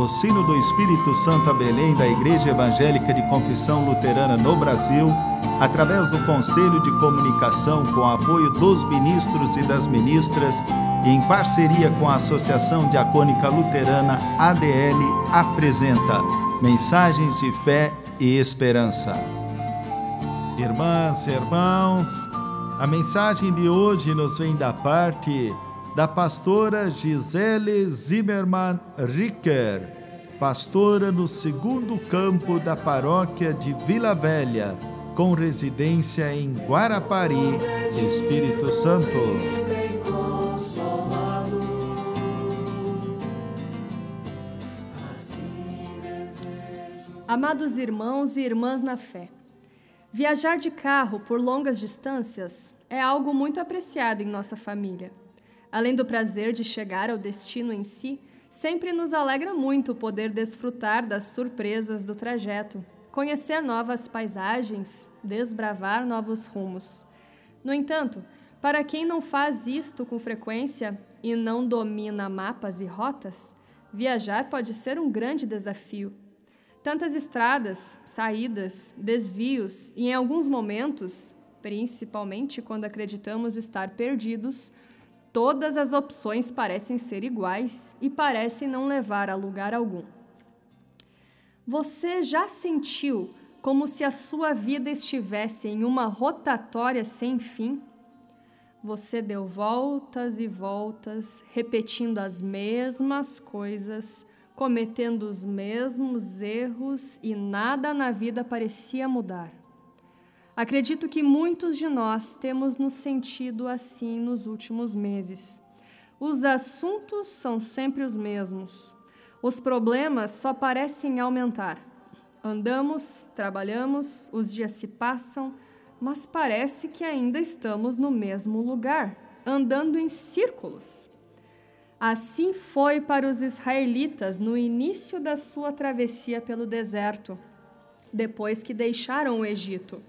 patrocínio do Espírito Santo a Belém da Igreja Evangélica de Confissão Luterana no Brasil, através do Conselho de Comunicação com apoio dos ministros e das ministras e em parceria com a Associação Diacônica Luterana ADL, apresenta Mensagens de Fé e Esperança. Irmãs e irmãos, a mensagem de hoje nos vem da parte da pastora Gisele Zimmermann Ricker, pastora no segundo campo da paróquia de Vila Velha, com residência em Guarapari, Espírito Santo. Amados irmãos e irmãs na fé, viajar de carro por longas distâncias é algo muito apreciado em nossa família. Além do prazer de chegar ao destino em si, sempre nos alegra muito poder desfrutar das surpresas do trajeto, conhecer novas paisagens, desbravar novos rumos. No entanto, para quem não faz isto com frequência e não domina mapas e rotas, viajar pode ser um grande desafio. Tantas estradas, saídas, desvios e, em alguns momentos, principalmente quando acreditamos estar perdidos, Todas as opções parecem ser iguais e parecem não levar a lugar algum. Você já sentiu como se a sua vida estivesse em uma rotatória sem fim? Você deu voltas e voltas, repetindo as mesmas coisas, cometendo os mesmos erros e nada na vida parecia mudar. Acredito que muitos de nós temos nos sentido assim nos últimos meses. Os assuntos são sempre os mesmos. Os problemas só parecem aumentar. Andamos, trabalhamos, os dias se passam, mas parece que ainda estamos no mesmo lugar, andando em círculos. Assim foi para os israelitas no início da sua travessia pelo deserto, depois que deixaram o Egito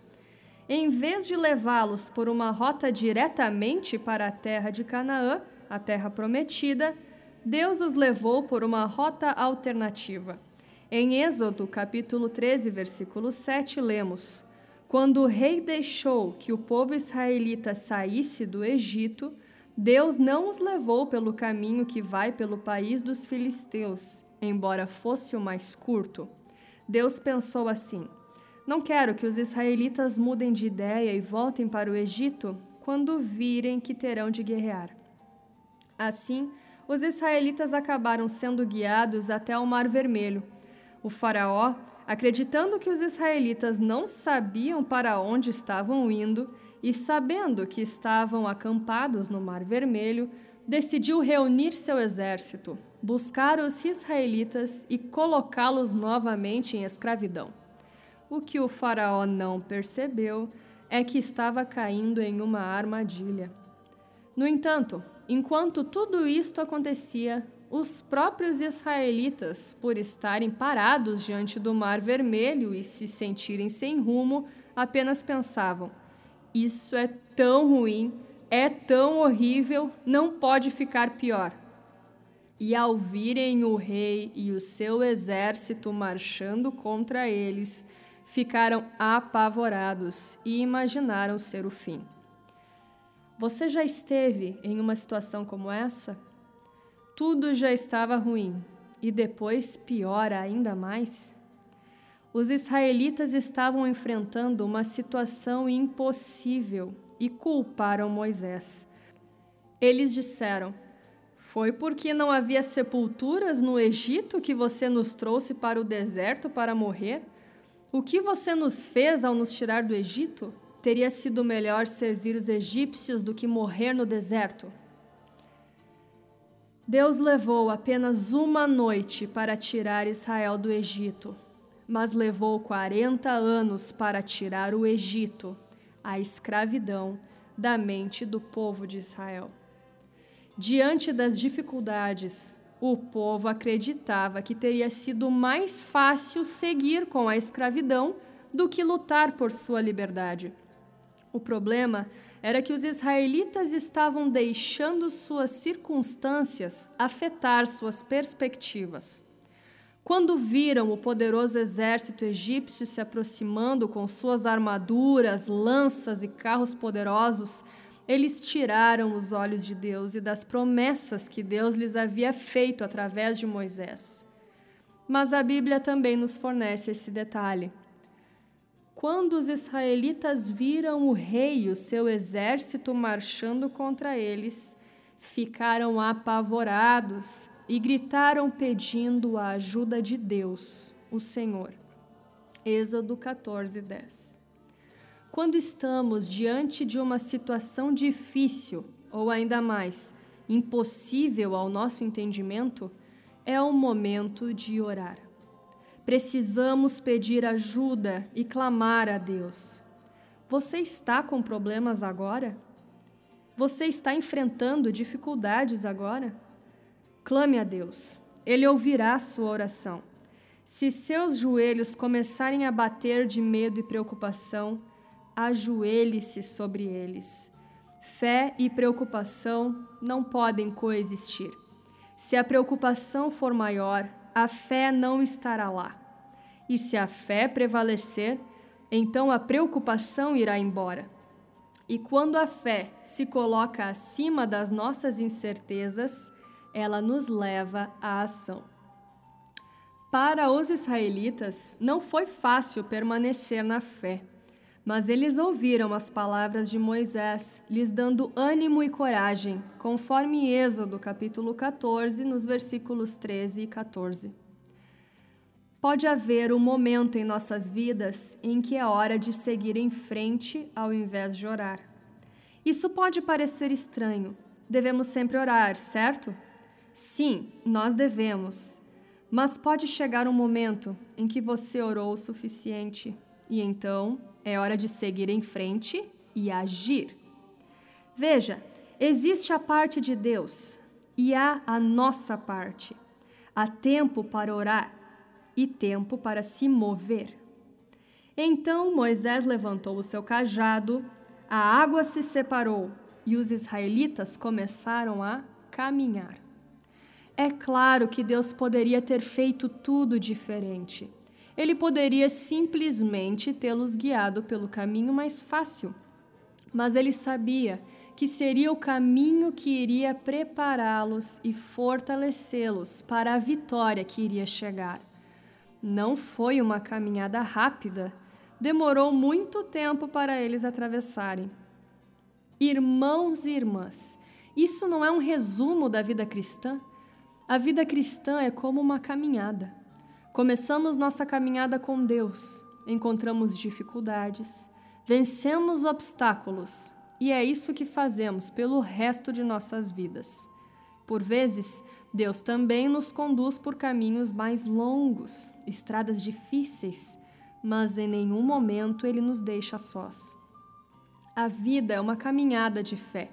em vez de levá-los por uma rota diretamente para a terra de Canaã, a terra prometida, Deus os levou por uma rota alternativa. Em Êxodo, capítulo 13, versículo 7, lemos: Quando o rei deixou que o povo israelita saísse do Egito, Deus não os levou pelo caminho que vai pelo país dos filisteus, embora fosse o mais curto. Deus pensou assim: não quero que os israelitas mudem de ideia e voltem para o Egito quando virem que terão de guerrear. Assim, os israelitas acabaram sendo guiados até o Mar Vermelho. O Faraó, acreditando que os israelitas não sabiam para onde estavam indo e sabendo que estavam acampados no Mar Vermelho, decidiu reunir seu exército, buscar os israelitas e colocá-los novamente em escravidão. O que o Faraó não percebeu é que estava caindo em uma armadilha. No entanto, enquanto tudo isto acontecia, os próprios israelitas, por estarem parados diante do Mar Vermelho e se sentirem sem rumo, apenas pensavam: Isso é tão ruim, é tão horrível, não pode ficar pior. E ao virem o rei e o seu exército marchando contra eles, ficaram apavorados e imaginaram ser o fim. Você já esteve em uma situação como essa? Tudo já estava ruim e depois piora ainda mais? Os israelitas estavam enfrentando uma situação impossível e culparam Moisés. Eles disseram: Foi porque não havia sepulturas no Egito que você nos trouxe para o deserto para morrer? O que você nos fez ao nos tirar do Egito? Teria sido melhor servir os egípcios do que morrer no deserto. Deus levou apenas uma noite para tirar Israel do Egito, mas levou 40 anos para tirar o Egito, a escravidão, da mente do povo de Israel. Diante das dificuldades, o povo acreditava que teria sido mais fácil seguir com a escravidão do que lutar por sua liberdade. O problema era que os israelitas estavam deixando suas circunstâncias afetar suas perspectivas. Quando viram o poderoso exército egípcio se aproximando com suas armaduras, lanças e carros poderosos, eles tiraram os olhos de Deus e das promessas que Deus lhes havia feito através de Moisés. Mas a Bíblia também nos fornece esse detalhe. Quando os israelitas viram o rei e o seu exército marchando contra eles, ficaram apavorados e gritaram pedindo a ajuda de Deus, o Senhor. Êxodo 14, 10. Quando estamos diante de uma situação difícil, ou ainda mais, impossível ao nosso entendimento, é o momento de orar. Precisamos pedir ajuda e clamar a Deus. Você está com problemas agora? Você está enfrentando dificuldades agora? Clame a Deus, Ele ouvirá sua oração. Se seus joelhos começarem a bater de medo e preocupação, ajoelhe-se sobre eles. Fé e preocupação não podem coexistir. Se a preocupação for maior, a fé não estará lá. E se a fé prevalecer, então a preocupação irá embora. E quando a fé se coloca acima das nossas incertezas, ela nos leva à ação. Para os israelitas, não foi fácil permanecer na fé. Mas eles ouviram as palavras de Moisés, lhes dando ânimo e coragem, conforme Êxodo capítulo 14, nos versículos 13 e 14. Pode haver um momento em nossas vidas em que é hora de seguir em frente ao invés de orar. Isso pode parecer estranho. Devemos sempre orar, certo? Sim, nós devemos. Mas pode chegar um momento em que você orou o suficiente e então é hora de seguir em frente e agir. Veja, existe a parte de Deus e há a nossa parte. Há tempo para orar e tempo para se mover. Então Moisés levantou o seu cajado, a água se separou e os israelitas começaram a caminhar. É claro que Deus poderia ter feito tudo diferente ele poderia simplesmente tê-los guiado pelo caminho mais fácil. Mas ele sabia que seria o caminho que iria prepará-los e fortalecê-los para a vitória que iria chegar. Não foi uma caminhada rápida, demorou muito tempo para eles atravessarem. Irmãos e irmãs, isso não é um resumo da vida cristã? A vida cristã é como uma caminhada. Começamos nossa caminhada com Deus, encontramos dificuldades, vencemos obstáculos e é isso que fazemos pelo resto de nossas vidas. Por vezes, Deus também nos conduz por caminhos mais longos, estradas difíceis, mas em nenhum momento Ele nos deixa sós. A vida é uma caminhada de fé.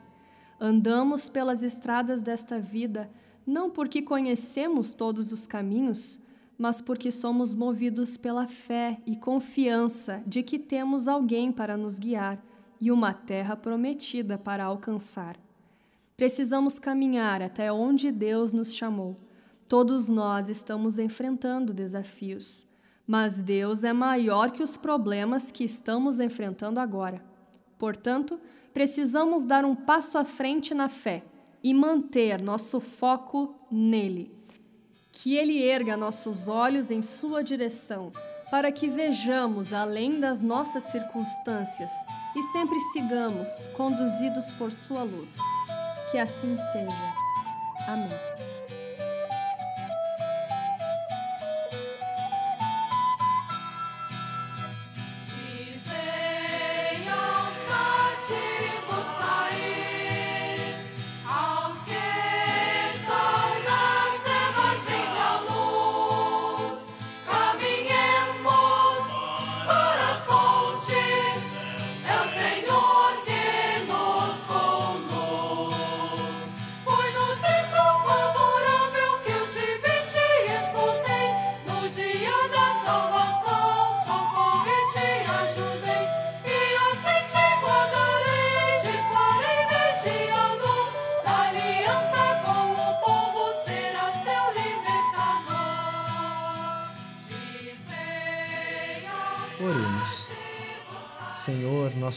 Andamos pelas estradas desta vida não porque conhecemos todos os caminhos, mas porque somos movidos pela fé e confiança de que temos alguém para nos guiar e uma terra prometida para alcançar. Precisamos caminhar até onde Deus nos chamou. Todos nós estamos enfrentando desafios, mas Deus é maior que os problemas que estamos enfrentando agora. Portanto, precisamos dar um passo à frente na fé e manter nosso foco nele que Ele erga nossos olhos em Sua direção, para que vejamos além das nossas circunstâncias e sempre sigamos conduzidos por Sua luz. Que assim seja. Amém.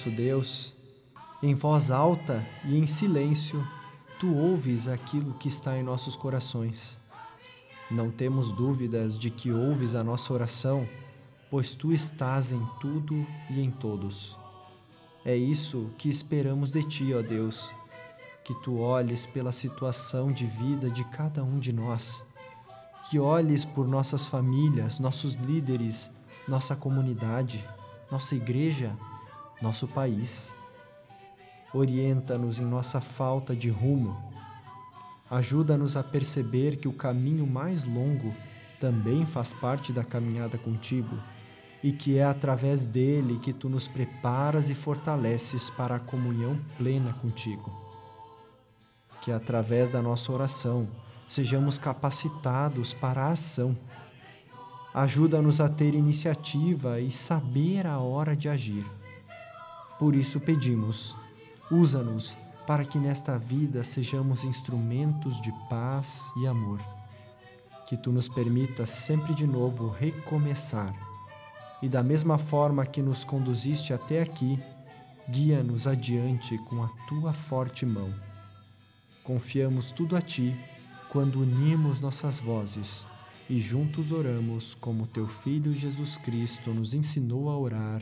Nosso Deus, em voz alta e em silêncio, tu ouves aquilo que está em nossos corações. Não temos dúvidas de que ouves a nossa oração, pois tu estás em tudo e em todos. É isso que esperamos de ti, ó Deus, que tu olhes pela situação de vida de cada um de nós, que olhes por nossas famílias, nossos líderes, nossa comunidade, nossa igreja, nosso país. Orienta-nos em nossa falta de rumo. Ajuda-nos a perceber que o caminho mais longo também faz parte da caminhada contigo e que é através dele que tu nos preparas e fortaleces para a comunhão plena contigo. Que através da nossa oração sejamos capacitados para a ação Ajuda-nos a ter iniciativa e saber a hora de agir. Por isso pedimos, usa-nos para que nesta vida sejamos instrumentos de paz e amor. Que tu nos permitas sempre de novo recomeçar. E da mesma forma que nos conduziste até aqui, guia-nos adiante com a tua forte mão. Confiamos tudo a ti quando unimos nossas vozes e juntos oramos como teu Filho Jesus Cristo nos ensinou a orar.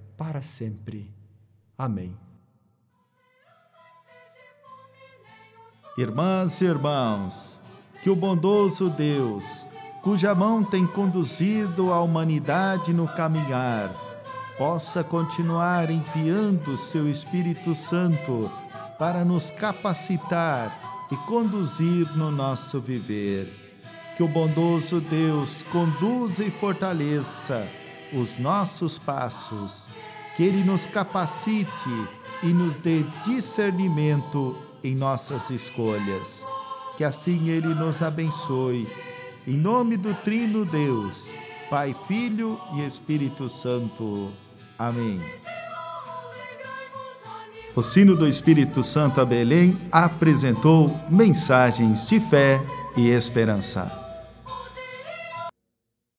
para sempre. Amém. Irmãs e irmãos, que o bondoso Deus, cuja mão tem conduzido a humanidade no caminhar, possa continuar enviando seu Espírito Santo para nos capacitar e conduzir no nosso viver que o bondoso Deus conduza e fortaleça os nossos passos, que Ele nos capacite e nos dê discernimento em nossas escolhas. Que assim Ele nos abençoe. Em nome do Trino Deus, Pai, Filho e Espírito Santo. Amém. O sino do Espírito Santo a Belém apresentou mensagens de fé e esperança.